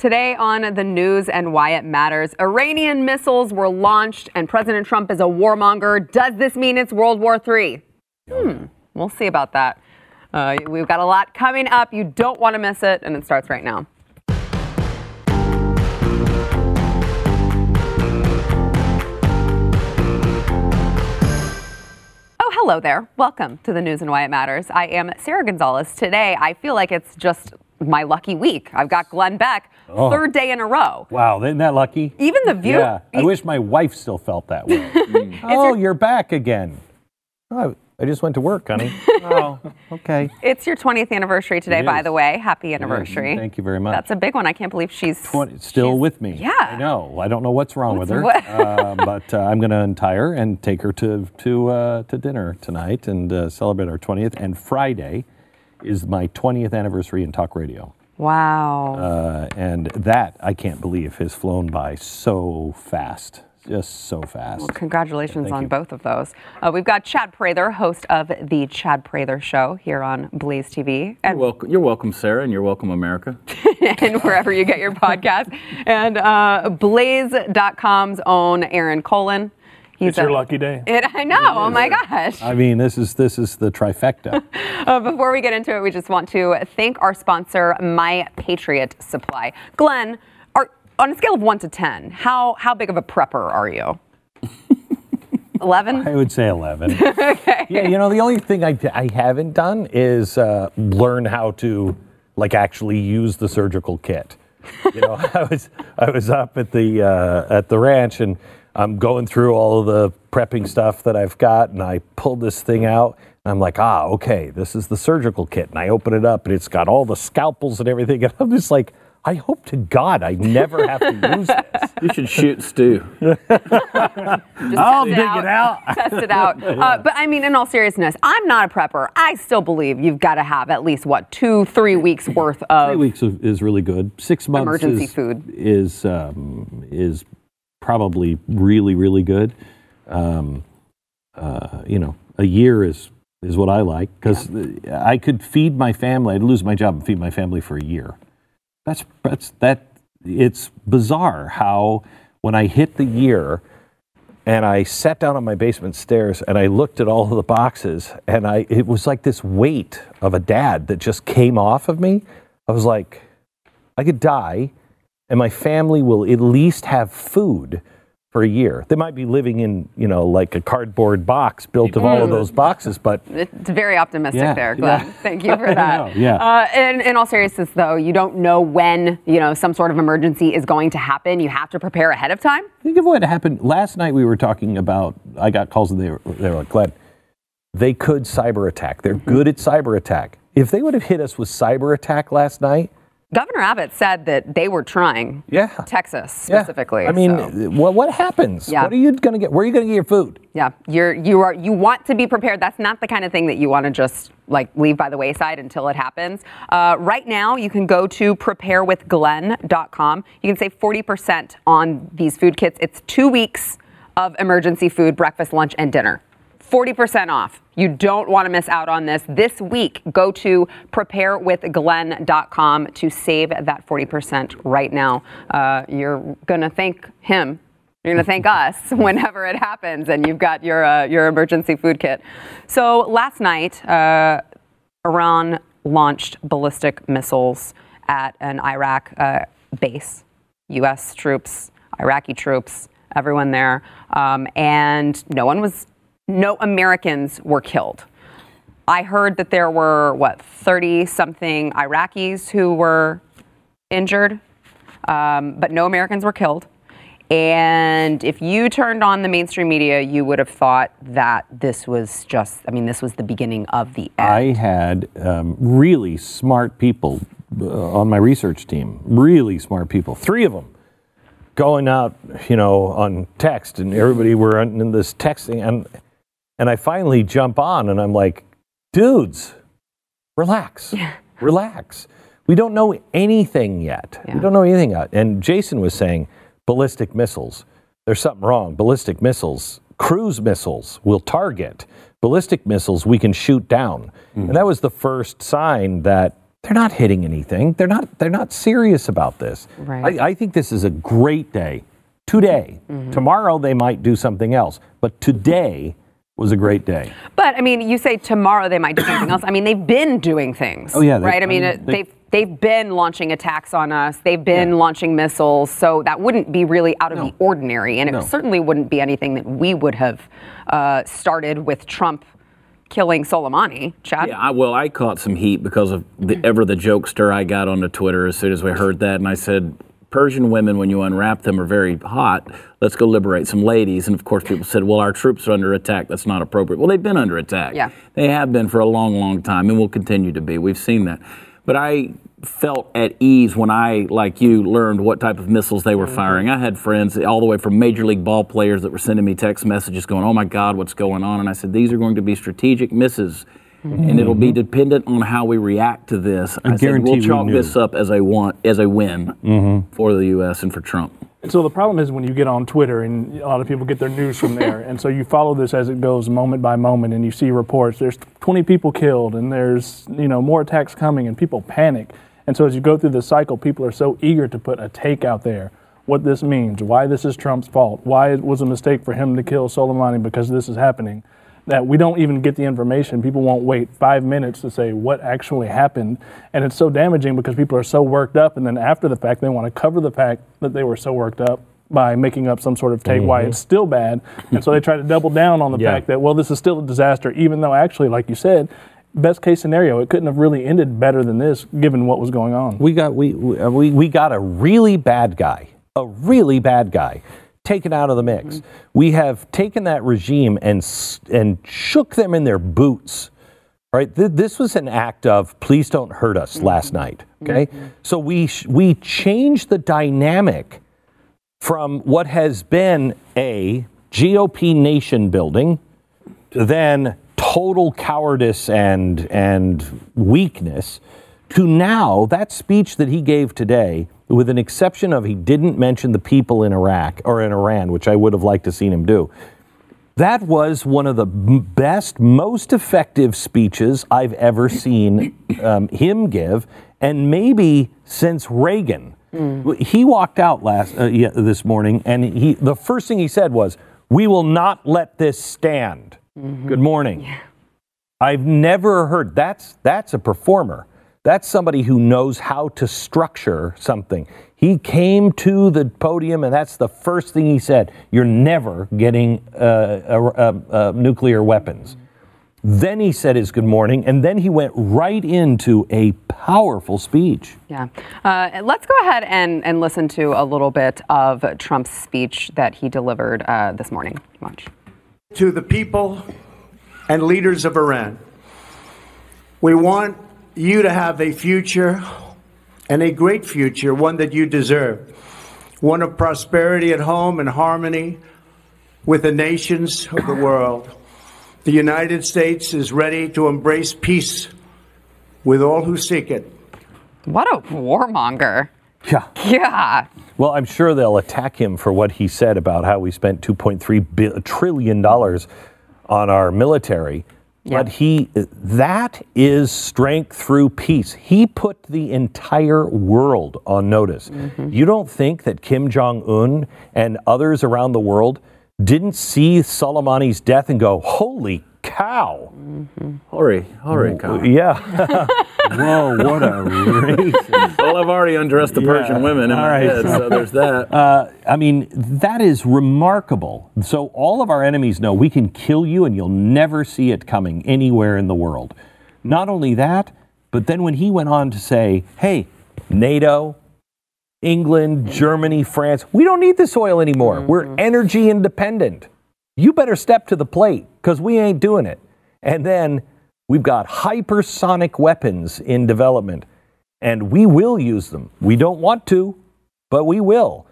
Today on the news and why it matters, Iranian missiles were launched and President Trump is a warmonger. Does this mean it's World War III? Hmm, we'll see about that. Uh, we've got a lot coming up. You don't want to miss it, and it starts right now. Oh, hello there. Welcome to the news and why it matters. I am Sarah Gonzalez. Today, I feel like it's just my lucky week. I've got Glenn Beck, Oh. third day in a row. Wow, isn't that lucky? Even the view. Yeah, I wish my wife still felt that way. oh, you're back again. Oh, I just went to work, honey. oh, okay. It's your 20th anniversary today, by the way. Happy anniversary. Thank you very much. That's a big one. I can't believe she's Twenty- still she's- with me. Yeah. I know. I don't know what's wrong with her, What's- uh, but uh, I'm going to untie her and take her to to uh, to dinner tonight and uh, celebrate our 20th. And Friday is my 20th anniversary in talk radio, Wow. uh, and that I can't believe has flown by so fast, just so fast. Congratulations Thank on you. both of those. Uh, we've got Chad Prather, host of the Chad Prather Show here on Blaze TV You're and, welcome, you're welcome, Sarah, and you're welcome, America. and wherever you get your podcast. And uh, Blaze.com's own Aaron Colen. He's It's your lucky day. It, I know. Oh my gosh. I mean, this is this is the trifecta. Uh, before we get into it, we just want to thank our sponsor, My Patriot Supply. Glenn, are, on a scale of one to ten, how how big of a prepper are you? Eleven. I would say 11. okay. Yeah, you know, the only thing I, I haven't done is uh, learn how to like actually use the surgical kit. You know, I was I was up at the uh, at the ranch and I'm going through all of the prepping stuff that I've got, and I pulled this thing out. And I'm like, ah, okay, this is the surgical kit. And I open it up, and it's got all the scalpels and everything. And I'm just like, I hope to God I never have to use this. You should shoot Stu. Just I'll test dig it out. test it out. Uh, but I mean, in all seriousness, I'm not a prepper. I still believe you've got to have at least what two, three weeks worth of Three weeks of, is really good. Six months Emergency is, food. is um, is probably really really good. Um, uh, you know, a year is is what I like because I could feed my family. I'd lose my job and feed my family for a year. That's that's that. It's bizarre how when I hit the year. And I sat down on my basement stairs and I looked at all of the boxes and I it was like this weight of a dad that just came off of me. I was like, I could die and my family will at least have food for a year. They might be living in, you know, like a cardboard box built of all of those boxes, but It's very optimistic Yeah, there, Glenn. yeah. Thank you for that. yeah. Uh, in, in all seriousness, though, you don't know when you know some sort of emergency is going to happen. You have to prepare ahead of time. think of what happened last night. We were talking about. I got calls and they were, they were like, Glenn, they could cyber attack. They're good at cyber attack. If they would have hit us with cyber attack last night, Governor Abbott said that they were trying yeah, Texas specifically. yeah. I mean, so, what what happens? Yeah. What are you going to get? Where are you going to get your food? yeah, you're you are you want to be prepared. That's not the kind of thing that you want to just like leave by the wayside until it happens. Uh, right now, you can go to preparewithglenn.com. You can save 40% on these food kits. It's two weeks of emergency food, breakfast, lunch, and dinner. 40% off. You don't want to miss out on this. This week, go to preparewithglenn.com to save that 40% right now. Uh, you're going to thank him. You're going to thank us whenever it happens and you've got your, uh, your emergency food kit. So last night, uh, Iran launched ballistic missiles at an Iraq uh, base. U.S. troops, Iraqi troops, everyone there, um, and no one was, no Americans were killed. I heard that there were what 30 something Iraqis who were injured, um, but no Americans were killed. And if you turned on the mainstream media, you would have thought that this was just, I mean, this was the beginning of the end. I had um, really smart people uh, on my research team, really smart people, three of them going out, you know, on text, and everybody were in this texting, and and I finally jump on, and I'm like, dudes, relax, relax. We don't know anything yet. Yeah. We don't know anything yet. And Jason was saying ballistic missiles. There's something wrong. Ballistic missiles, cruise missiles will target. Ballistic missiles we can shoot down. And that was the first sign that they're not hitting anything. They're not. They're not serious about this. Right. I, I think this is a great day. Today, Mm-hmm. tomorrow they might do something else, but today was a great day. But I mean, you say tomorrow they might do something else. I mean, they've been doing things. Oh, yeah, they- right. I I mean, mean, it- they- they've they've been launching attacks on us. They've been launching missiles. So that wouldn't be really out of the ordinary, and it No. certainly wouldn't be anything that we would have uh, started with Trump killing Soleimani. Chad. Yeah, I, well, I caught some heat because of the, ever the jokester I got onto Twitter as soon as we heard that, and I said, Persian women, when you unwrap them, are very hot. Let's go liberate some ladies. And of course, people said, well, our troops are under attack. That's not appropriate. Well, they've been under attack. Yeah. They have been for a long, long time and will continue to be. We've seen that. But I felt at ease when I, like you, learned what type of missiles they were mm-hmm. firing. I had friends all the way from major league ball players that were sending me text messages going, oh my God, what's going on? And I said, these are going to be strategic misses. Mm-hmm. And it'll be mm-hmm. dependent on how we react to this. I, said, guarantee we'll chalk knew. this up as a want, as a win mm-hmm. for the U.S. and for Trump. So the problem is when you get on Twitter and a lot of people get their news from there, and so you follow this as it goes moment by moment, and you see reports. There's 20 people killed, and there's you know more attacks coming, and people panic. And so as you go through the cycle, people are so eager to put a take out there, what this means, why this is Trump's fault, why it was a mistake for him to kill Soleimani because this is happening. That we don't even get the information. People won't wait five minutes to say what actually happened. And it's so damaging because people are so worked up. And then after the fact, they want to cover the fact that they were so worked up by making up some sort of take why it's still bad. And so they try to double down on the Yeah. fact that, well, this is still a disaster, even though actually, like you said, best case scenario, it couldn't have really ended better than this given what was going on. We got we we uh, we we got a really bad guy, a really bad guy, taken out of the mix. We have taken that regime and and shook them in their boots. Right, Th- this was an act of please don't hurt us mm-hmm. last night. Okay, mm-hmm. so we sh- we changed the dynamic from what has been a GOP nation building to then total cowardice and and weakness to now that speech that he gave today with an exception of he didn't mention the people in Iraq or in Iran which I would have liked to seen him do. That was one of the best most effective speeches I've ever seen um, him give and maybe since Reagan. He walked out last uh, yeah, this morning and he the first thing he said was we will not let this stand. Good morning. I've never heard that's that's a performer. That's somebody who knows how to structure something. He came to the podium and that's the first thing he said. You're never getting uh, uh, uh, uh, nuclear weapons. Then he said his good morning, and then he went right into a powerful speech. Yeah. Uh, let's go ahead and, and listen to a little bit of Trump's speech that he delivered uh, this morning. Watch. to the people and leaders of Iran. We want you to have a future and a great future, one that you deserve, one of prosperity at home and harmony with the nations of the world. The United States is ready to embrace peace with all who seek it. What a warmonger. Yeah. Yeah. Well, I'm sure they'll attack him for what he said about how we spent $2.3 trillion on our military. Yeah. But he that is strength through peace. He put the entire world on notice. Mm-hmm. You don't think that Kim Jong Un and others around the world didn't see Soleimani's death and go, "Holy cow!" Hurry, hurry, Kyle. Yeah. Whoa! What a race! Well, I've already undressed the Persian women in All my right. head, so there's that. Uh, I mean, that is remarkable. So all of our enemies know we can kill you and you'll never see it coming anywhere in the world. Not only that, but then when he went on to say, hey, NATO, England, Germany, France, we don't need this oil anymore. We're energy independent. You better step to the plate because we ain't doing it. And then we've got hypersonic weapons in development and we will use them. We don't want to, but we will.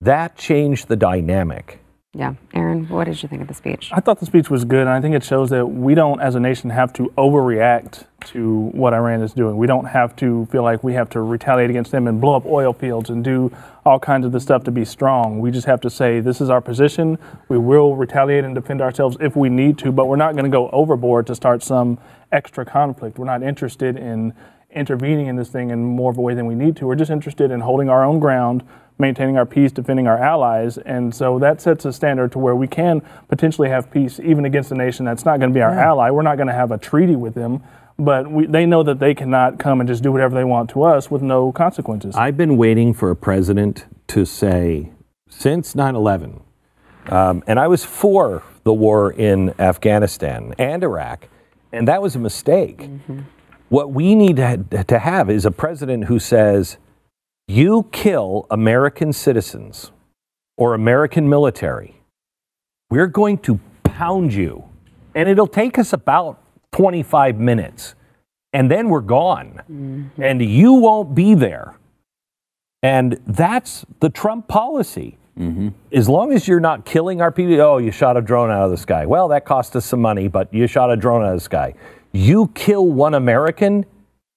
That changed the dynamic. Yeah. Aaron, what did you think of the speech? I thought the speech was good, and I think it shows that we don't, as a nation, have to overreact to what Iran is doing. We don't have to feel like we have to retaliate against them and blow up oil fields and do all kinds of the stuff to be strong. We just have to say, this is our position. We will retaliate and defend ourselves if we need to, but we're not going to go overboard to start some extra conflict. We're not interested in intervening in this thing in more of a way than we need to. We're just interested in holding our own ground, maintaining our peace, defending our allies, and so that sets a standard to where we can potentially have peace even against a nation that's not going to be our ally. We're not going to have a treaty with them, but we, they know that they cannot come and just do whatever they want to us with no consequences. I've been waiting for a president to say, since 9 11, um, and I was for the war in Afghanistan and Iraq, and that was a mistake. What we need to, to have is a president who says, you kill American citizens or American military, we're going to pound you. And it'll take us about 25 minutes. And then we're gone. Mm-hmm. And you won't be there. And that's the Trump policy. Mm-hmm. As long as you're not killing our people, oh, you shot a drone out of the sky. Well, that cost us some money, but you shot a drone out of the sky. You kill one American,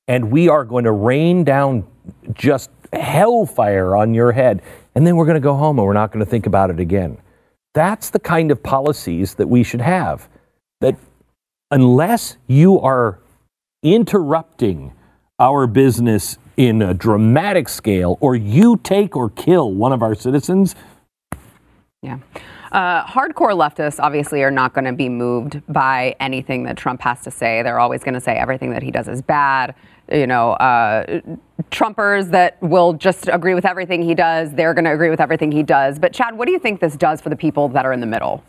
and we are going to rain down just hellfire on your head. And then we're going to go home and we're not going to think about it again. That's the kind of policies that we should have. That unless you are interrupting our business in a dramatic scale, or you take or kill one of our citizens, Yeah. Uh, hardcore leftists obviously are not going to be moved by anything that Trump has to say. They're always going to say everything that he does is bad. You know, uh, Trumpers that will just agree with everything he does, they're going to agree with everything he does. But, Chad, what do you think this does for the people that are in the middle?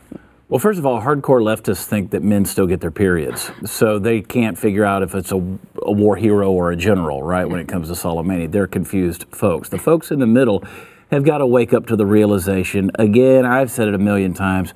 Well, first of all, hardcore leftists think that men still get their periods. So they can't figure out if it's a, a war hero or a general, right, when it comes to Soleimani. They're confused folks. The folks in the middle have got to wake up to the realization again, I've said it a million times.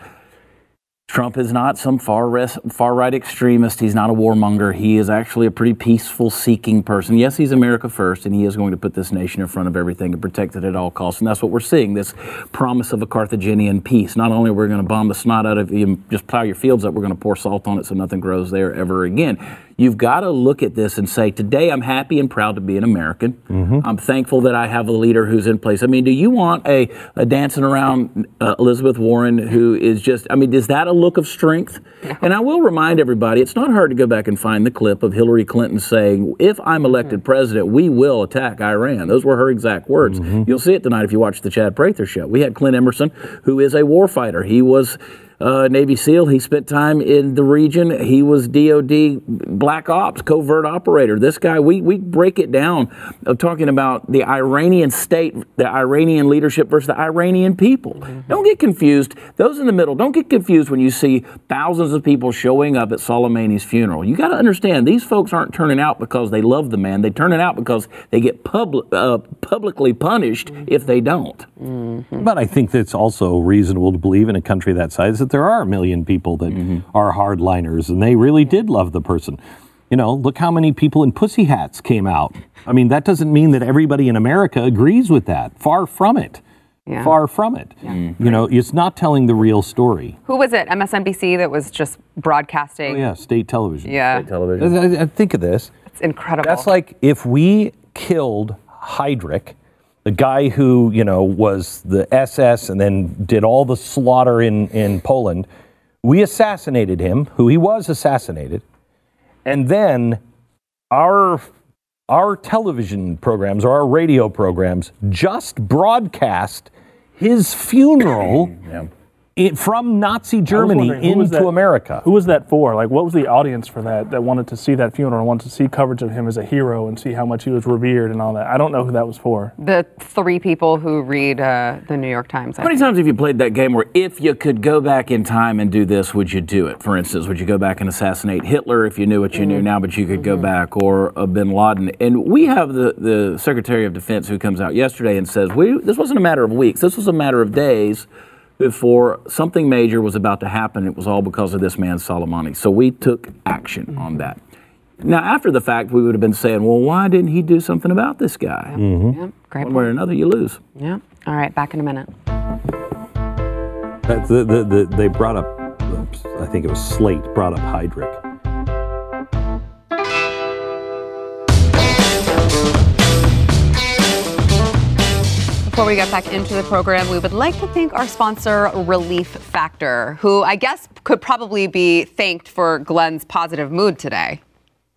Trump is not some far far right extremist. He's not a warmonger. He is actually a pretty peaceful seeking person. Yes, he's America first, and he is going to put this nation in front of everything and protect it at all costs. And that's what we're seeing this promise of a Carthaginian peace. Not only are we going to bomb the snot out of you and just plow your fields up, we're going to pour salt on it so nothing grows there ever again. You've got to look at this and say, today I'm happy and proud to be an American. Mm-hmm. I'm thankful that I have a leader who's in place. I mean, do you want a, a dancing around uh, Elizabeth Warren who is just, I mean, is that a look of strength? And I will remind everybody, it's not hard to go back and find the clip of Hillary Clinton saying, if I'm elected mm-hmm. president, we will attack Iran. Those were her exact words. Mm-hmm. You'll see it tonight if you watch the Chad Prather show. We had Clint Emerson, who is a warfighter. He was uh, Navy SEAL. He spent time in the region. He was DOD Black Ops covert operator. This guy, we we break it down of talking about the Iranian state, the Iranian leadership versus the Iranian people. Don't get confused. Those in the middle, don't get confused when you see thousands of people showing up at Soleimani's funeral. You got to understand these folks aren't turning out because they love the man. They turn it out because they get public, uh, publicly punished if they don't. But I think that's also reasonable to believe in a country that size that there are a million people that mm-hmm. are hardliners and they really did love the person. You know, look how many people in pussy hats came out. I mean, that doesn't mean that everybody in America agrees with that. Far from it. Yeah. Far from it. Mm. You know, it's not telling the real story. Who was it? MSNBC that was just broadcasting? Oh, yeah, state television. Yeah. State television. I, I think of this. It's incredible. That's like if we killed Heydrich, the guy who, you know, was the SS and then did all the slaughter in, in Poland. We assassinated him, who he was assassinated. And then our our television programs or our radio programs just broadcast his funeral i- from Nazi Germany wondering, who was into that- America. Who was that for? Like, what was the audience for that that wanted to see that funeral and wanted to see coverage of him as a hero and see how much he was revered and all that? I don't know who that was for. the three people who read uh, the New York Times. I How many think. times have you played that game where if you could go back in time and do this, would you do it? For instance, would you go back and assassinate Hitler if you knew what you knew now, but you could go back, or uh, bin Laden? And we have the, the Secretary of Defense who comes out yesterday and says, we, this wasn't a matter of weeks, this was a matter of days before something major was about to happen. It was all because of this man, Soleimani. So we took action mm-hmm. on that. Now, after the fact, we would have been saying, well, why didn't he do something about this guy? Yeah, mm-hmm. great One way or another, you lose. Yeah. All right, back in a minute. The, the, the, they brought up, I think it was Slate, brought up Heydrich. Before we get back into the program, we would like to thank our sponsor, Relief Factor, who I guess could probably be thanked for Glenn's positive mood today.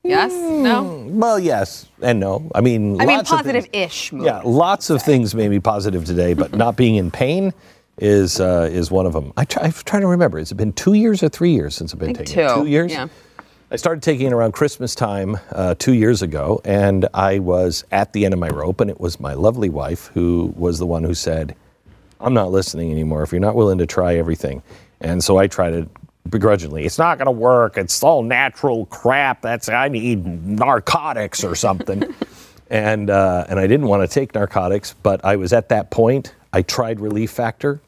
Yes? No? Well, yes and no. I mean, I mean, things- positive-ish move. Yeah, lots of things made me positive today, but not being in pain is uh, is one of them. I try, I'm trying to remember. Has it been two years or three years since I've been taking it? two, Two years. yeah. I started taking it around Christmas time uh, two years ago, and I was at the end of my rope, and it was my lovely wife who was the one who said, "I'm not listening anymore. If you're not willing to try everything," and so I tried it begrudgingly. It's not going to work. It's all natural crap. That's I need narcotics or something. and uh, and I didn't want to take narcotics, but I was at that point. I tried Relief Factor,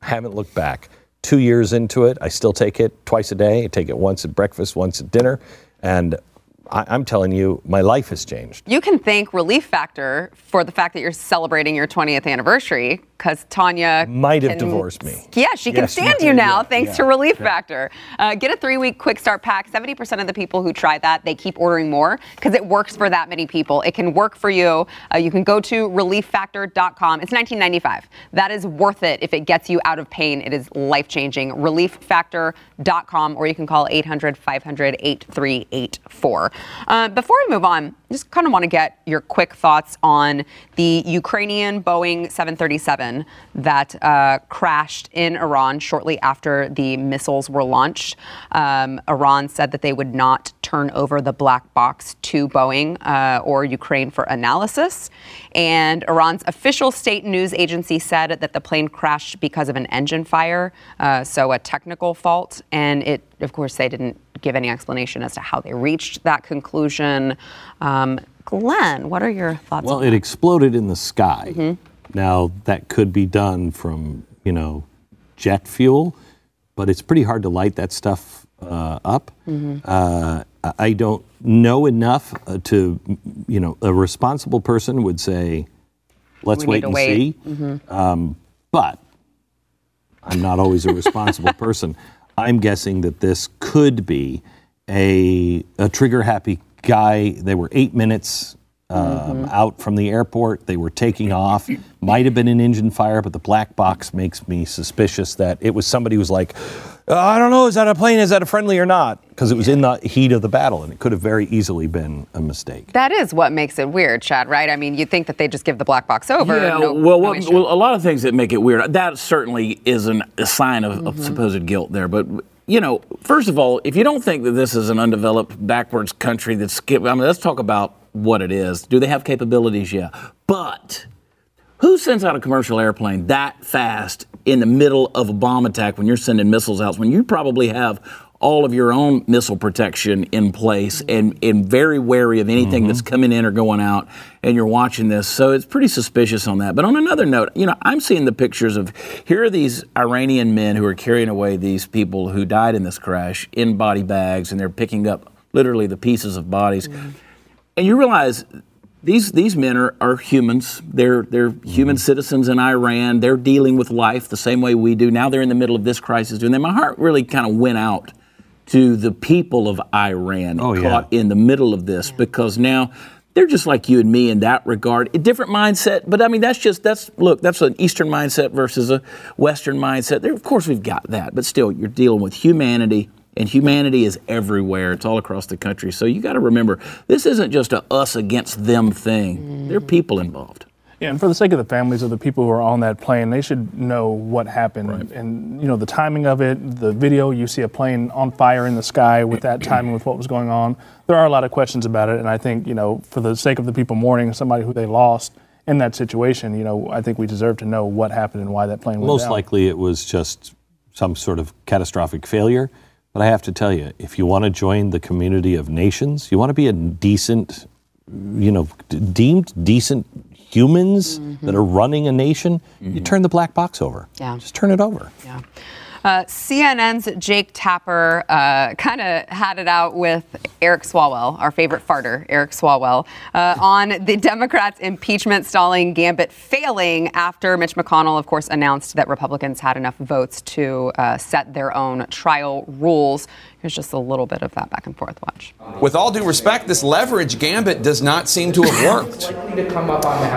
haven't looked back. Two years into it, I still take it twice a day. I take it once at breakfast, once at dinner, and I, I'm telling you, my life has changed. You can thank Relief Factor for the fact that you're celebrating your 20th anniversary because Tania Might have can- divorced me. Yeah, she can Yes, she stand you now yeah, thanks yeah, to Relief yeah. Factor. Uh, get a three-week quick start pack. 70% of the people who try that, they keep ordering more because it works for that many people. It can work for you. Uh, you can go to relieffactor.com. It's 19.95. That is worth it if it gets you out of pain. It is life-changing. Relieffactor.com, or you can call 800-500-8384. Uh, before we move on, just kind of want to get your quick thoughts on the Ukrainian Boeing 737 that uh, crashed in Iran shortly after the missiles were launched. Um, Iran said that they would not turn over the black box to Boeing uh, or Ukraine for analysis. And Iran's official state news agency said that the plane crashed because of an engine fire, uh, so a technical fault. And it, of course, they didn't give any explanation as to how they reached that conclusion. Um, Glenn, what are your thoughts? Well, it exploded in the sky. Now that could be done from you know jet fuel, but it's pretty hard to light that stuff uh, up. Uh, I- don't know enough uh, to you know a responsible person would say, let's We wait and wait." see. Um, but I'm not always a responsible person. I'm guessing that this could be a, a trigger happy guy. They were eight minutes um, out from the airport. They were taking off. Might have been an engine fire, but the black box makes me suspicious that it was somebody who was like, "Uh, I don't know, is that a plane? Is that a friendly or not? Because it was in the heat of the battle, and it could have very easily been a mistake. That is what makes it weird, Chad, right? I mean, you'd think that they just give the black box over. Yeah, no- well, no what, well, a lot of things that make it weird. That certainly is an, a sign of, Mm-hmm. of supposed guilt there. But you know, first of all, if you don't think that this is an undeveloped, backwards country that's, skip- I mean, let's talk about what it is. Do they have capabilities? Yeah, but who sends out a commercial airplane that fast in the middle of a bomb attack when you're sending missiles out? When you probably have all of your own missile protection in place and, and very wary of anything that's mm-hmm. coming in or going out, and you're watching this. So it's pretty suspicious on that. But on another note, you know, I'm seeing the pictures of here are these Iranian men who are carrying away these people who died in this crash in body bags, and they're picking up literally the pieces of bodies. Mm-hmm. And you realize these these men are, are humans. They're they're human mm-hmm. citizens in Iran. They're dealing with life the same way we do. Now they're in the middle of this crisis And that. My heart really kind of went out to the people of Iran Oh, yeah. caught in the middle of this because now they're just like you and me in that regard. A different mindset, but I mean that's just that's look, that's an Eastern mindset versus a Western mindset. There, of course we've got that, but still you're dealing with humanity and humanity is everywhere. It's all across the country. So you got to remember, this isn't just a us against them thing. There are people involved. Yeah, and for the sake of the families of the people who are on that plane, they should know what happened and you know the timing of it. The video, you see a plane on fire in the sky with that timing with what was going on. There are a lot of questions about it, and I think you know for the sake of the people mourning somebody who they lost in that situation, you know I think we deserve to know what happened and why that plane went Most down. likely it was just some sort of catastrophic failure. But I have to tell you, if you want to join the community of nations, you want to be a decent, you know, d- deemed decent humans that mm-hmm. are running a nation, you mm-hmm. turn the black box over. Yeah. Just turn it over. Yeah. Uh, CNN's Jake Tapper uh, kind of had it out with Eric Swalwell, our favorite farter, Eric Swalwell, uh, on the Democrats' impeachment stalling gambit failing after Mitch McConnell, of course, announced that Republicans had enough votes to uh, set their own trial rules. Here's just a little bit of that back and forth. Watch. With all due respect, this leverage gambit does not seem to have worked.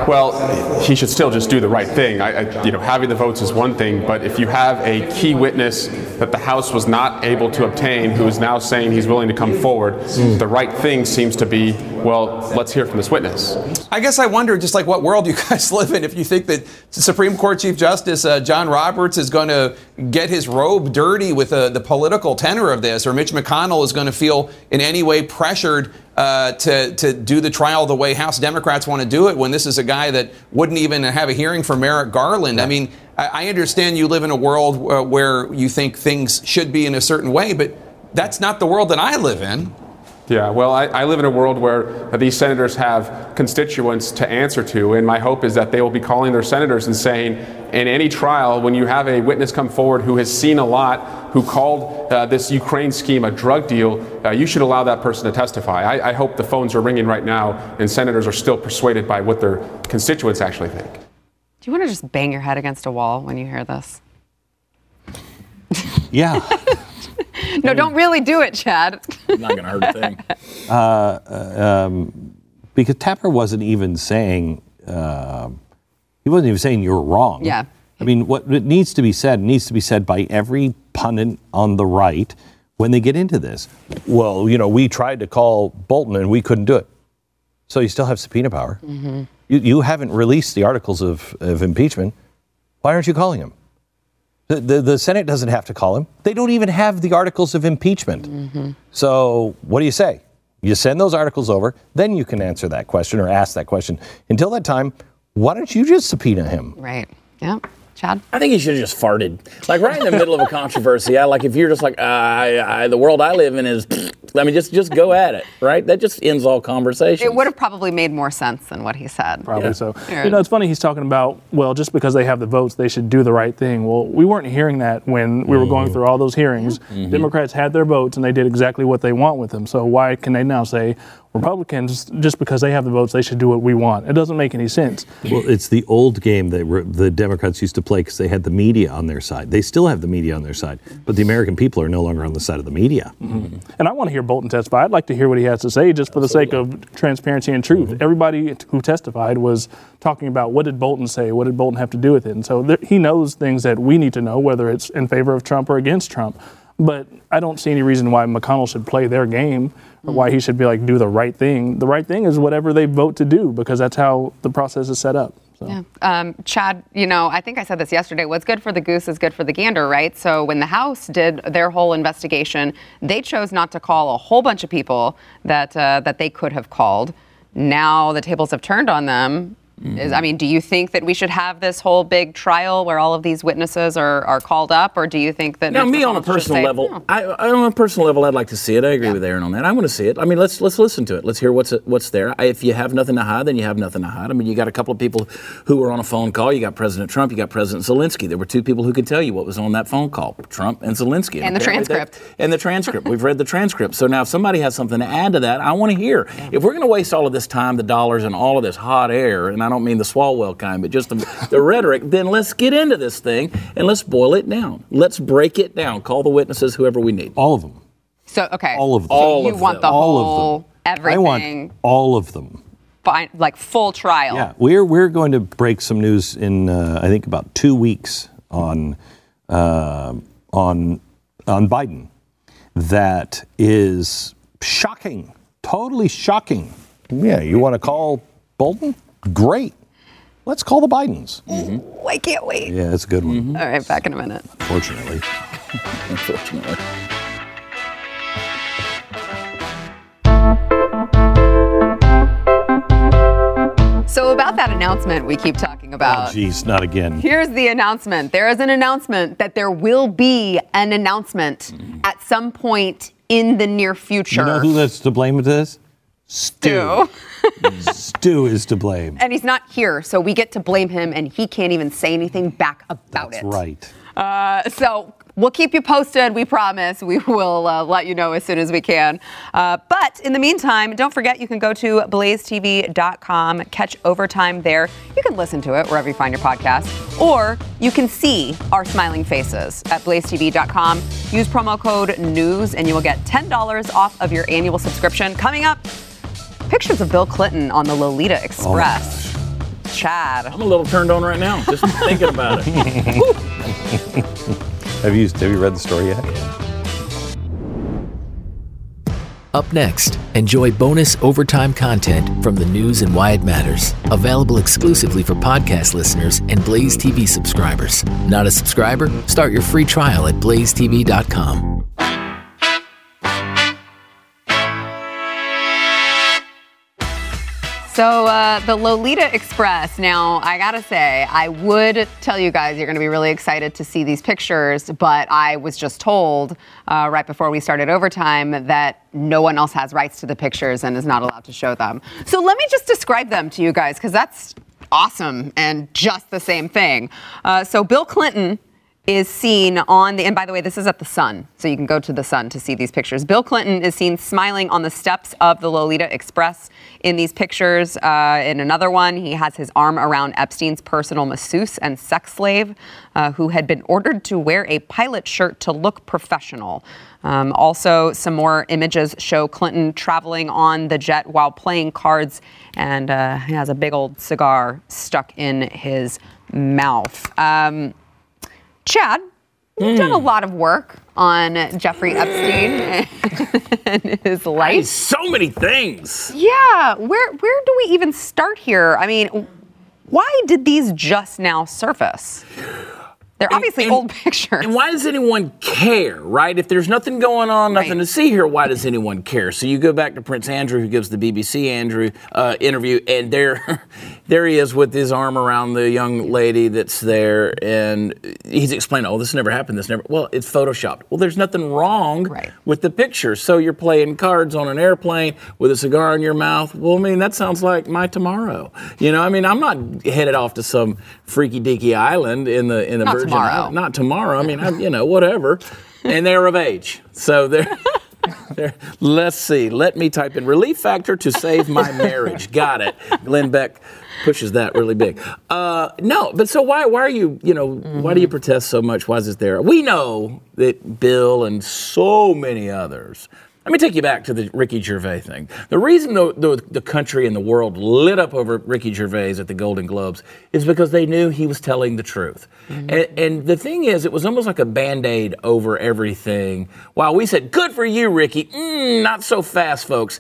Well, he should still just do the right thing. I, I, you know, having the votes is one thing, but if you have a key witness that the House was not able to obtain, who is now saying he's willing to come forward, the right thing seems to be, well, let's hear from this witness. I guess I wonder just like what world you guys live in if you think that Supreme Court Chief Justice uh, John Roberts is going to get his robe dirty with uh, the political tenor of this, or Mitch McConnell is going to feel in any way pressured uh, to, to do the trial the way House Democrats want to do it when this is a guy that wouldn't even have a hearing for Merrick Garland. I mean, I, I understand you live in a world uh, where you think things should be in a certain way, but that's not the world that I live in. Yeah, well, I, I live in a world where these senators have constituents to answer to, and my hope is that they will be calling their senators and saying, in any trial, when you have a witness come forward who has seen a lot, who called uh, this Ukraine scheme a drug deal, uh, you should allow that person to testify. I, I hope the phones are ringing right now, and senators are still persuaded by what their constituents actually think. Do you want to just bang your head against a wall when you hear this? Yeah. No, don't really do it, Chad. Not going to hurt a thing. Uh, uh, um, because Tapper wasn't even saying uh, he wasn't even saying you're wrong. Yeah. I mean, what what needs to be said needs to be said by every pundit on the right when they get into this. Well, you know, we tried to call Bolton and we couldn't do it. So you still have subpoena power. Mm-hmm. You, you haven't released the articles of, of impeachment. Why aren't you calling him? The, the, the Senate doesn't have to call him. They don't even have the articles of impeachment. Mm-hmm. So what do you say? You send those articles over, then you can answer that question or ask that question. Until that time, why don't you just subpoena him? right. Yeah. Chad? I think he should have just farted. Like right in the middle of a controversy. Yeah, like if you're just like, uh, I, I, the world I live in is, I mean, just just go at it, right? That just ends all conversations. It would have probably made more sense than what he said. Probably so. You know, it's funny he's talking about, well, just because they have the votes, they should do the right thing. Well, we weren't hearing that when we were going through all those hearings. Democrats had their votes and they did exactly what they want with them. So why can they now say Republicans, just because they have the votes, they should do what we want? It doesn't make any sense. Well, it's the old game that re- the Democrats used to play because they had the media on their side. They still have the media on their side, but the American people are no longer on the side of the media. Mm-hmm. And I want to hear Bolton testify. I'd like to hear what he has to say just for the sake of transparency and truth. Mm-hmm. Everybody who testified was talking about what did Bolton say? What did Bolton have to do with it? And so there, he knows things that we need to know, whether it's in favor of Trump or against Trump. But I don't see any reason why McConnell should play their game why he should be like, do the right thing. The right thing is whatever they vote to do because that's how the process is set up. So. Yeah. Um, Chad, you know, I think I said this yesterday. What's good for the goose is good for the gander, right? So when the House did their whole investigation, they chose not to call a whole bunch of people that uh, that they could have called. Now the tables have turned on them. Is, I mean, do you think that we should have this whole big trial where all of these witnesses are, are called up, or do you think that Now, me on a personal say, level, "No"? I, I, on a personal level, I'd like to see it. I agree with Aaron on that. I want to see it. I mean, let's let's listen to it. Let's hear what's what's there. I, if you have nothing to hide, then you have nothing to hide. I mean, you got a couple of people who were on a phone call. You got President Trump. You got President Zelensky. There were two people who could tell you what was on that phone call: Trump and Zelensky. And the apparently that- transcript. And the transcript. We've read the transcript. So now, if somebody has something to add to that, I want to hear. If we're going to waste all of this time, the dollars, and all of this hot air, and I don't mean the Swalwell kind, but just the, the rhetoric, then let's get into this thing and let's boil it down. Let's break it down. Call the witnesses, whoever we need. All of them. So okay, All of them. So All you of want them. the All whole of them. everything, I want all of them. fine, like full trial. Yeah, we're we're going to break some news in uh, I think about two weeks on uh, on on Biden that is shocking, totally shocking. Yeah, you want to call Bolton? Great. Let's call the Bidens. Oh, I can't wait. Yeah, it's a good one. Mm-hmm. All right, back in a minute. Fortunately. Unfortunately. So about that announcement we keep talking oh, about. Oh jeez, not again. Here's the announcement. There is an announcement that there will be an announcement mm-hmm. at some point in the near future. You know who that's to blame with this? Stu. Stu. Stu is to blame. and he's not here, so we get to blame him, and he can't even say anything back about That's it. right. Uh, so We'll keep you posted, we promise. We will uh, let you know as soon as we can. Uh, but in the meantime, don't forget you can go to blazetv.com, catch overtime there. You can listen to it wherever you find your podcast, or you can see our smiling faces at blazetv.com. Use promo code NEWS and you will get $10 off of your annual subscription. Coming up, pictures of Bill Clinton on the Lolita oh, Express. Chad. I'm a little turned on right now, just thinking about it. Have you have you read the story yet? Up next, enjoy bonus overtime content from the news and why it matters. Available exclusively for podcast listeners and Blaze TV subscribers. Not a subscriber? Start your free trial at blazetv.com. So, uh, the Lolita Express. Now, I gotta say, I would tell you guys you're gonna be really excited to see these pictures, but I was just told uh, right before we started overtime that no one else has rights to the pictures and is not allowed to show them. So, let me just describe them to you guys, because that's awesome and just the same thing. Uh, so, Bill Clinton is seen on the, and by the way, this is at the Sun, so you can go to the Sun to see these pictures. Bill Clinton is seen smiling on the steps of the Lolita Express in these pictures. Uh, in another one, he has his arm around Epstein's personal masseuse and sex slave, uh, who had been ordered to wear a pilot shirt to look professional. Um, also, some more images show Clinton traveling on the jet while playing cards, and uh, he has a big old cigar stuck in his mouth. Um, Chad, you've done a hmm. lot of work on Jeffrey Epstein and his life. so many things. Yeah, where where do we even start here? I mean, why did these just now surface? They're obviously and- old pictures. And why does anyone care, right? If there's nothing going on, nothing Right. to see here, why does anyone care? So you go back to Prince Andrew, who gives the BBC Andrew uh, interview, and there, there he is with his arm around the young lady that's there, and he's explaining, "Oh, this never happened. This never. Well, it's photoshopped. Well, there's nothing wrong Right. with the picture. So you're playing cards on an airplane with a cigar in your mouth. Well, I mean, that sounds like my tomorrow. You know, I mean, I'm not headed off to some freaky deaky island in the in the Not Virgin tomorrow. Not tomorrow. I mean, I, you know, whatever. And they're of age, so they're. they're- Let's see. Let me type in relief factor to save my marriage. Got it. Glenn Beck pushes that really big. Uh, no, but so why? Why are you? You know, why do you protest so much? Why is it there? We know that Bill and so many others. Let me take you back to the Ricky Gervais thing. The reason the, the, the country and the world lit up over Ricky Gervais at the Golden Globes is because they knew he was telling the truth. And, and the thing is, it was almost like a band aid over everything. While we said, good for you, Ricky, mm, not so fast, folks.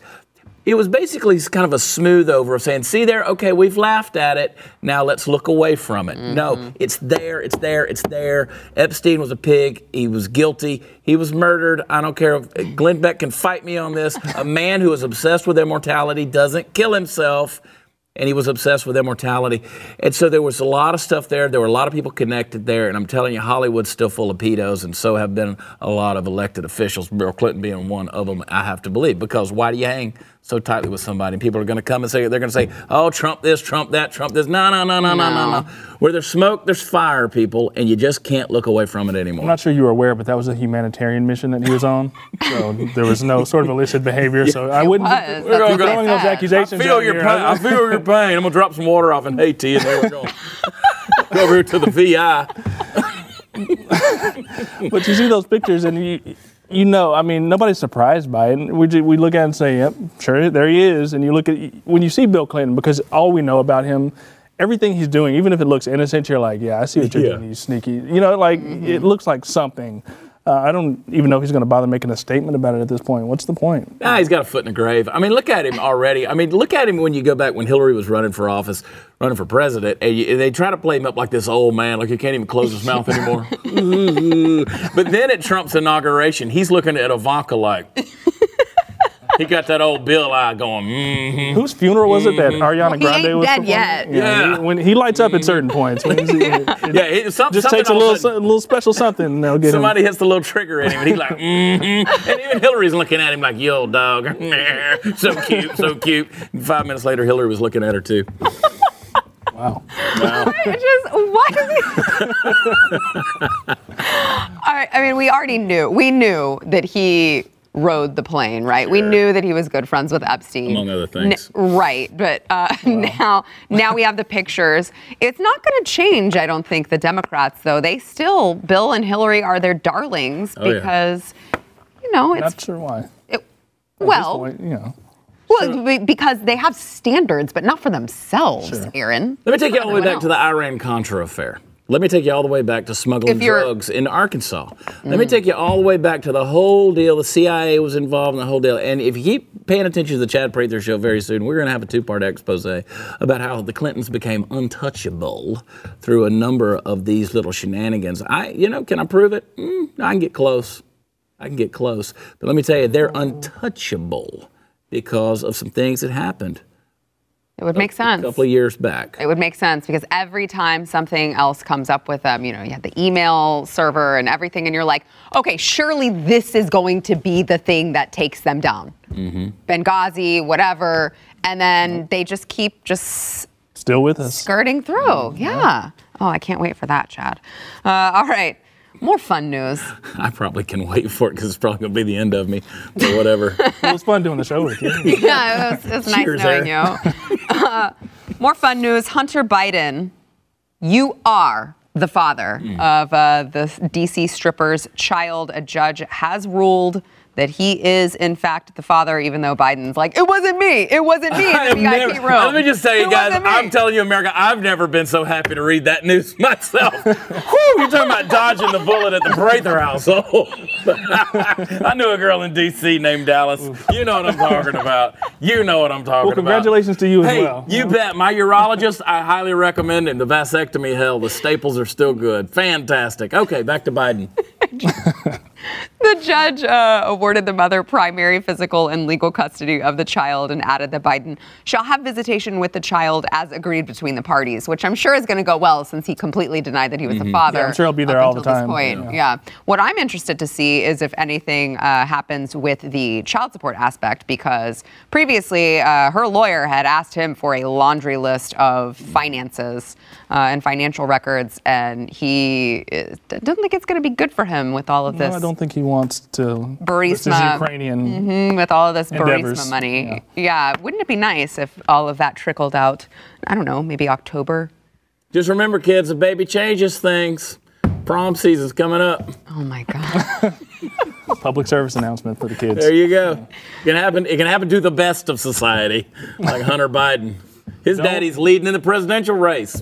It was basically kind of a smooth over of saying, see there, okay, we've laughed at it. Now let's look away from it. No, mm-hmm. it's there, it's there, it's there. Epstein was a pig. He was guilty. He was murdered. I don't care if uh, Glenn Beck can fight me on this. A man who is obsessed with immortality doesn't kill himself. And he was obsessed with immortality. And so there was a lot of stuff there. There were a lot of people connected there. And I'm telling you, Hollywood's still full of pedos, and so have been a lot of elected officials, Bill Clinton being one of them, I have to believe. Because why do you hang so tightly with somebody? And people are going to come and say, they're going to say, oh, Trump this, Trump that, Trump this. No, no, no, no, no, no, no. Where there's smoke, there's fire, people, and you just can't look away from it anymore. I'm not sure you were aware, but that was a humanitarian mission that he was on. So there was no sort of illicit behavior. So I wouldn't was. be That's be what they throwing those accusations. I feel your here. pain. I feel your pain. I'm gonna drop some water off in Haiti, and there we go. go over here to the VI. But you see those pictures, and you, you know, I mean, nobody's surprised by it. And we, we look at it and say, yep, sure, there he is. And you look at, when you see Bill Clinton, because all we know about him, everything he's doing, even if it looks innocent, you're like, yeah, I see what you're Yeah. doing, you sneaky. You know, like, it looks like something. Uh, I don't even know if he's going to bother making a statement about it at this point. What's the point? Ah, he's got a foot in the grave. I mean, look at him already. I mean, look at him when you go back when Hillary was running for office, running for president, and, you, and they try to play him up like this old man, like he can't even close his mouth anymore. but then at Trump's inauguration, he's looking at Ivanka like. He got that old Bill eye going. Mm-hmm. Whose funeral was it that Ariana Well, he Grande ain't was dead performing? yet. Yeah. he- when he lights up at certain points. When he's- it- Yeah, it, some, just takes a little, sudden- a little special something, and they'll get Somebody him. hits the little trigger in him, and he's like, mm-hmm. And even Hillary's looking at him like, yo, dog. so cute, so cute. And five minutes later, Hillary was looking at her, too. Wow. I just why does he? I, I mean, we already knew. We knew that he rode the plane, right? We knew that he was good friends with Epstein, Among other things. N- right, but uh, now, now we have the pictures. It's not going to change, I don't think. The Democrats, though, they still Bill and Hillary are their darlings Oh, yeah. because, you know, it's Not sure why. it, well, point, you know. well, because they have standards, but not for themselves, Sure. Aaron. Let me take you all the way Everyone back to the Iran Contra affair. Let me take you all the way back to smuggling drugs in Arkansas. Let me take you all the way back to the whole deal. The CIA was involved in the whole deal. And if you keep paying attention to the Chad Prather show very soon, we're going to have a two part expose about how the Clintons became untouchable through a number of these little shenanigans. I, you know, can I prove it? Mm, I can get close. I can get close. But let me tell you, they're untouchable because of some things that happened It would make sense. a couple of years back. It would make sense because every time something else comes up with them, you know, you have the email server and everything, and you're like, okay, surely this is going to be the thing that takes them down. Mm-hmm. Benghazi, whatever. And then they just keep just Still with us. skirting through. Mm-hmm. Yeah. Oh, I can't wait for that, Chad. Uh, all right. More fun news. I probably can wait for it because it's probably going to be the end of me or whatever. Well, was fun doing the show with you. yeah, it was, it was nice Cheers, knowing you. Uh, more fun news. Hunter Biden, you are the father of uh, the DC stripper's child. A judge has ruled that he is, in fact, the father, even though Biden's like, it wasn't me. It wasn't me in the have never- room. Let me just tell you It guys. I'm telling you, America, I've never been so happy to read that news myself. Whew, you're talking about dodging the bullet at the Prather household. I knew a girl in D.C. named Dallas. You know what I'm talking about. You know what I'm talking Well, about. congratulations to you as Hey, well. you bet. My urologist, I highly recommend him. The vasectomy, hell, the staples are still good. Fantastic. Okay, back to Biden. The judge uh, awarded the mother primary physical and legal custody of the child and added that Biden shall have visitation with the child as agreed between the parties, which I'm sure is going to go well since he completely denied that he was the father. Yeah, I'm sure he'll be there up all the this time. point. Yeah. What I'm interested to see is if anything uh, happens with the child support aspect, because previously uh, her lawyer had asked him for a laundry list of finances uh, and financial records, and he doesn't think it's going to be good for him with all of this. No, this. I don't think he wants to. Burisma. This is Ukrainian. Mhm, with all of this Endeavors, Burisma money. Yeah. wouldn't it be nice if all of that trickled out? I don't know, maybe October. Just remember, kids, a baby changes things. Prom season's coming up. Oh my God. Public service announcement for the kids. There you go. It can happen. It can happen to the best of society, like Hunter Biden. His Don't- daddy's leading in the presidential race.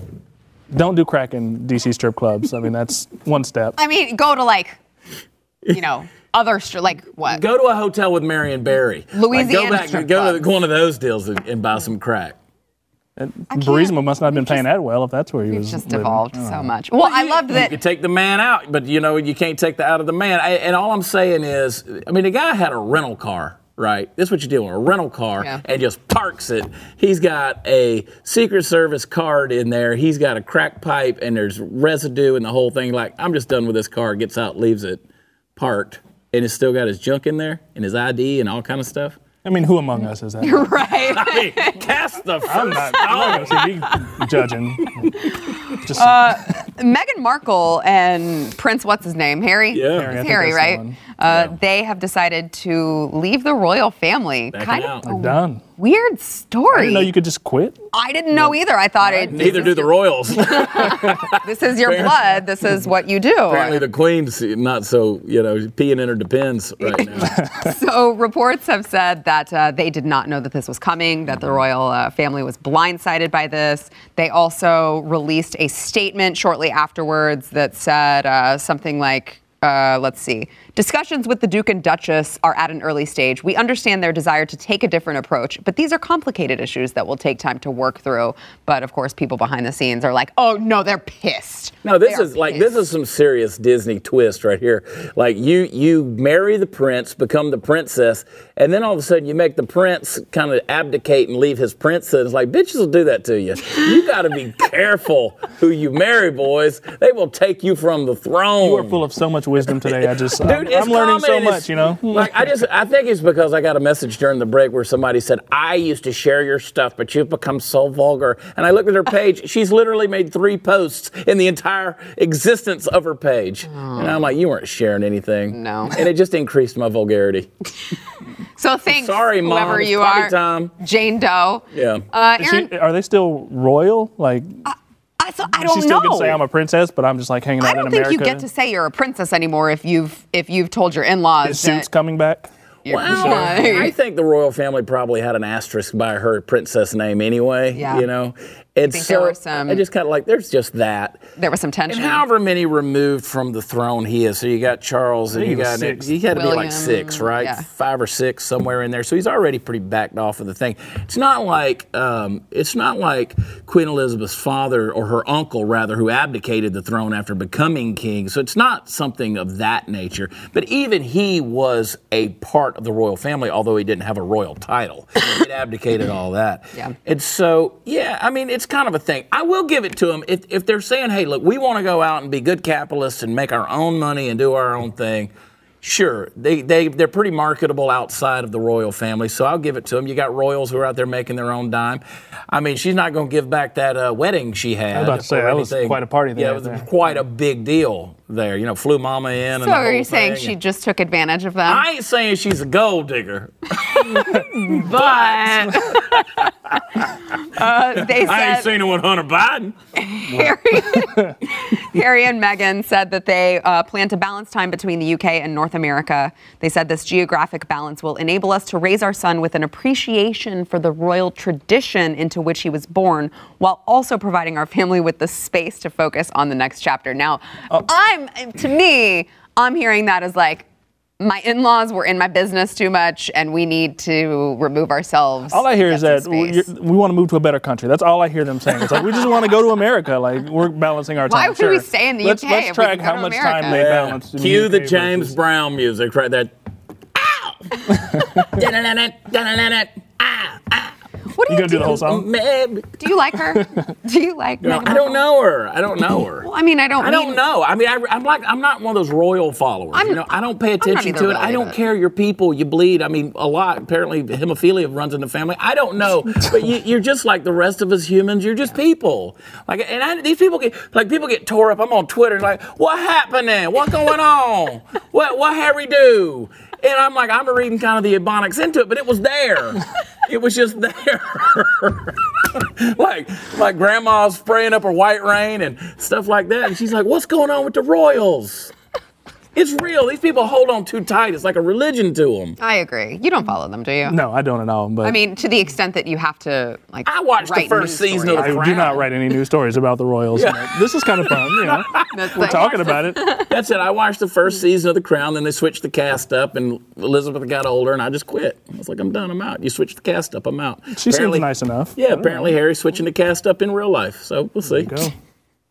Don't do crack in DC strip clubs. I mean, that's one step. I mean, go to like, you know, other str- like what? Go to a hotel with Marion Barry. Like, Louisiana go back. strip Go to one of those deals and, and buy some crack. Burisma must not have been paying that well if that's where he It's was. just living. evolved so oh. much. Well, I loved You that. can take the man out, but you know you can't take the out of the man. I, and all I'm saying is, I mean, the guy had a rental car, right? This is what you do in a rental car Yeah. and just parks it. He's got a Secret Service card in there. He's got a crack pipe, and there's residue and the whole thing. Like, I'm just done with this car. Gets out, leaves it parked, and it's still got his junk in there and his ID and all kind of stuff. I mean, who among us is that? Right. I mean, cast the first I'm not, I'm not be judging. Just uh, Meghan Markle and Prince, what's his name? Harry? Yeah. Harry, I It's think Harry, that's the right? One. Uh, They have decided to leave the royal family. Backing kind out. of a done. weird story. I didn't know you could just quit. I didn't know either. I thought it. Neither do is the Royals. This is your blood. This is what you do. Apparently, the Queen's not so, you know, peeing in her depends right now. So reports have said that uh, they did not know that this was coming, that the royal uh, family was blindsided by this. They also released a statement shortly afterwards that said uh, something like, uh, let's see, discussions with the Duke and Duchess are at an early stage. We understand their desire to take a different approach, but these are complicated issues that will take time to work through. But of course, people behind the scenes are like, oh no, they're pissed. No, this They is like this is some serious Disney twist right here. Like you you marry the prince, become the princess, And then all of a sudden, you make the prince kind of abdicate and leave his princess. Like bitches will do that to you. You got to be careful who you marry, boys. They will take you from the throne. You are full of so much wisdom today. I just, Dude, I'm, it's I'm learning so much, you know? Like I just, I think it's because I got a message during the break where somebody said, "I used to share your stuff, but you've become so vulgar." And I looked at her page; she's literally made three posts in the entire existence of her page, and I'm like, "You weren't sharing anything." No. and it just increased my vulgarity. So thanks, Sorry, Mom. whoever you party are, time. Jane Doe. Yeah. Uh, Is she- are they still royal? Like, I, so, I don't she still know. can say I'm a princess, but I'm just like hanging out I in don't think America. you get to say you're a princess anymore if you've if you've told your in-laws Is Suits that coming back? you're Well, I think the royal family probably had an asterisk by her princess name anyway. Yeah. You know, and think so there were some- I just kind of like there's just that. there was some And tension. however many removed from the throne he is, so you got Charles, and you he was got six. he had to be like six, right? yeah. Five or six, somewhere in there. So he's already pretty backed off of the thing. It's not like um, it's not like Queen Elizabeth's father or her uncle, rather, who abdicated the throne after becoming king. So it's not something of that nature. But even he was a part of the royal family, although he didn't have a royal title. He abdicated all that. Yeah. And so, yeah, I mean, it's kind of a thing. I will give it to them if, if they're saying, hey, look, we want to go out and be good capitalists and make our own money and do our own thing. Sure, they, they, they're pretty marketable outside of the royal family, so I'll give it to them. You got royals who are out there making their own dime. I mean, she's not going to give back that uh, wedding she had. I was about to say, that was quite a party Yeah, it was there. quite a big deal there. You know, flew mama in. and so are you saying she just took advantage of them? I ain't saying she's a gold digger. but uh, they said I ain't seen her with Hunter Biden. Harry, Harry and Meghan said that they uh, plan to balance time between the UK and North America. They said this geographic balance will enable us to raise our son with an appreciation for the royal tradition into which he was born, while also providing our family with the space to focus on the next chapter. Now, I'm to me, I'm hearing that as like. My in-laws were in my business too much, and we need to remove ourselves. All I hear is that we, we want to move to a better country. That's all I hear them saying. It's like we just want to go to America. Like we're balancing our time. Why would Sure. we stay in the let's, UK Let's track how much America? time they balance. Cue the UK James versus- Brown music right there. Ow! Ah, ah. What do You you gonna do the whole song? Maybe. Do you like her? Do you like? No, Meghan I don't Markle? know her. I don't know her. Well, I mean, I don't. I don't know. I mean, I, I'm like, I'm not one of those royal followers. I'm- you know, I don't pay attention to it. I don't but- care. Your people, you bleed. I mean, a lot. Apparently, hemophilia runs in the family. I don't know, but you, you're just like the rest of us humans. You're just people. Like, and I, these people get like people get tore up. I'm on Twitter, like, what happened? Then? What going on? what what Harry do? And I'm like, I'm reading kind of the Ebonics into it, but it was there. It was just there. like like grandma's spraying up her white rain and stuff like that. And she's like, What's going on with the Royals? It's real. These people hold on too tight. It's like a religion to them. I agree. You don't follow them, do you? No, I don't at all. But I mean, to the extent that you have to like. I watched the first news season of stories. The I do not write any news stories about the Royals. Yeah. This is kind of fun, you know. That's We're talking about it. That's it. I watched the first season of The Crown, then they switched the cast up, and Elizabeth got older, and I just quit. I was like, I'm done. I'm out. You switch the cast up. I'm out. She Apparently- seems nice enough. Yeah, apparently Harry's switching the cast up in real life. So we'll see.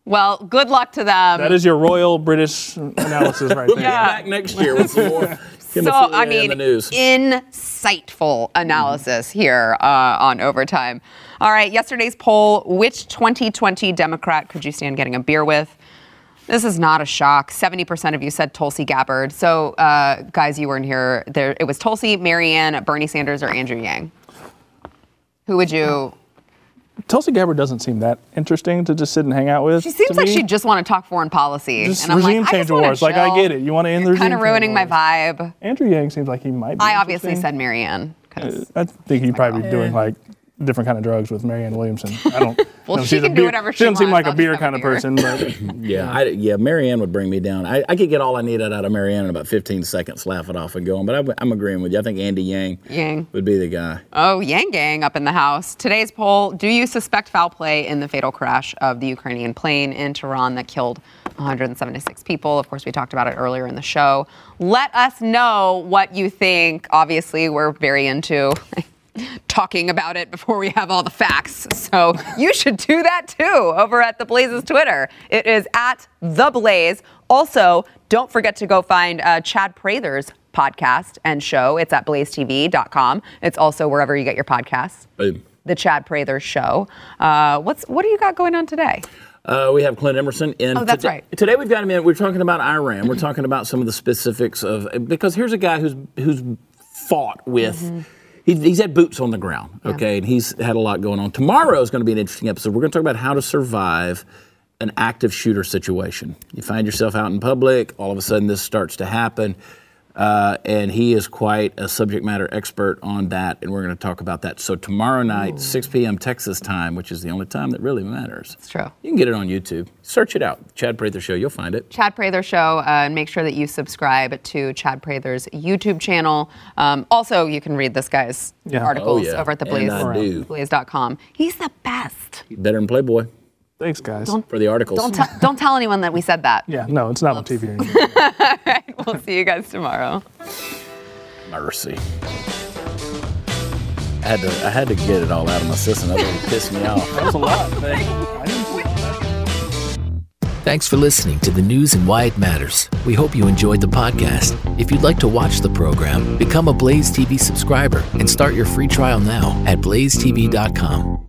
Go. Well, good luck to them. That is your royal British analysis right We'll be there. back next year with some more. so I mean, the news. insightful analysis here uh, on overtime. All right, yesterday's poll: Which 2020 Democrat could you stand getting a beer with? This is not a shock. 70% of you said Tulsi Gabbard. So, uh, guys, you weren't here. There, it was Tulsi, Marianne, Bernie Sanders, or Andrew Yang. Who would you? Tulsi Gabbard doesn't seem that interesting to just sit and hang out with. She seems like she'd just want to talk foreign policy. Just and I'm regime like, change I just wanna wars. Like, I get it. You wanna end the regime Kind of ruining my vibe. Andrew Yang seems like he might be. I obviously said Marianne. I think he'd probably be doing oh. like different kind of drugs with Marianne Williamson. I don't. Well, know, she can do beer- whatever she She doesn't seem like a I'll beer kind of beer. person, but Yeah, I, yeah, Marianne would bring me down. I, I could get all I needed out of Marianne in about 15 seconds, laugh it off and go on. But I, I'm agreeing with you. I think Andy Yang, Yang. would be the guy. Oh, Yang Gang up in the house. Today's poll Do you suspect foul play in the fatal crash of the Ukrainian plane in Tehran that killed 176 people? Of course, we talked about it earlier in the show. Let us know what you think. Obviously, we're very into talking about it before we have all the facts. So you should do that too over at The Blaze's Twitter. It is at The Blaze. Also, don't forget to go find uh, Chad Prather's podcast and show. It's at blazetv.com. It's also wherever you get your podcasts. Boom. The Chad Prather Show. Uh, what's what do you got going on today? Uh, we have Clint Emerson in. Oh, that's today, right. Today we've got him in. We're talking about Iran. We're talking about some of the specifics of because here's a guy who's who's fought with. Mm-hmm. He's, he's had boots on the ground, okay, and he's had a lot going on. Tomorrow is going to be an interesting episode. We're going to talk about how to survive an active shooter situation. You find yourself out in public, all of a sudden this starts to happen. Uh, and he is quite a subject matter expert on that, and we're going to talk about that. So tomorrow night, 6 p.m. Texas time, which is the only time that really matters. It's true. You can get it on YouTube. Search it out, Chad Prather Show. You'll find it. Chad Prather Show, uh, and make sure that you subscribe to Chad Prather's YouTube channel. Um, also, you can read this guy's Yeah. articles Oh, yeah. over at the And Blaze, I do. blaze.com. He's the best. Better than Playboy Thanks, guys. for the articles. Don't, t- don't tell anyone that we said that. yeah, no, it's not on TV anymore. We'll see you guys tomorrow. Mercy. I had to, I had to get it all out of my system. That would piss me off. That was a lot. I didn't see Thanks for listening to the news and why it matters. We hope you enjoyed the podcast. If you'd like to watch the program, become a Blaze TV subscriber and start your free trial now at blazetv.com.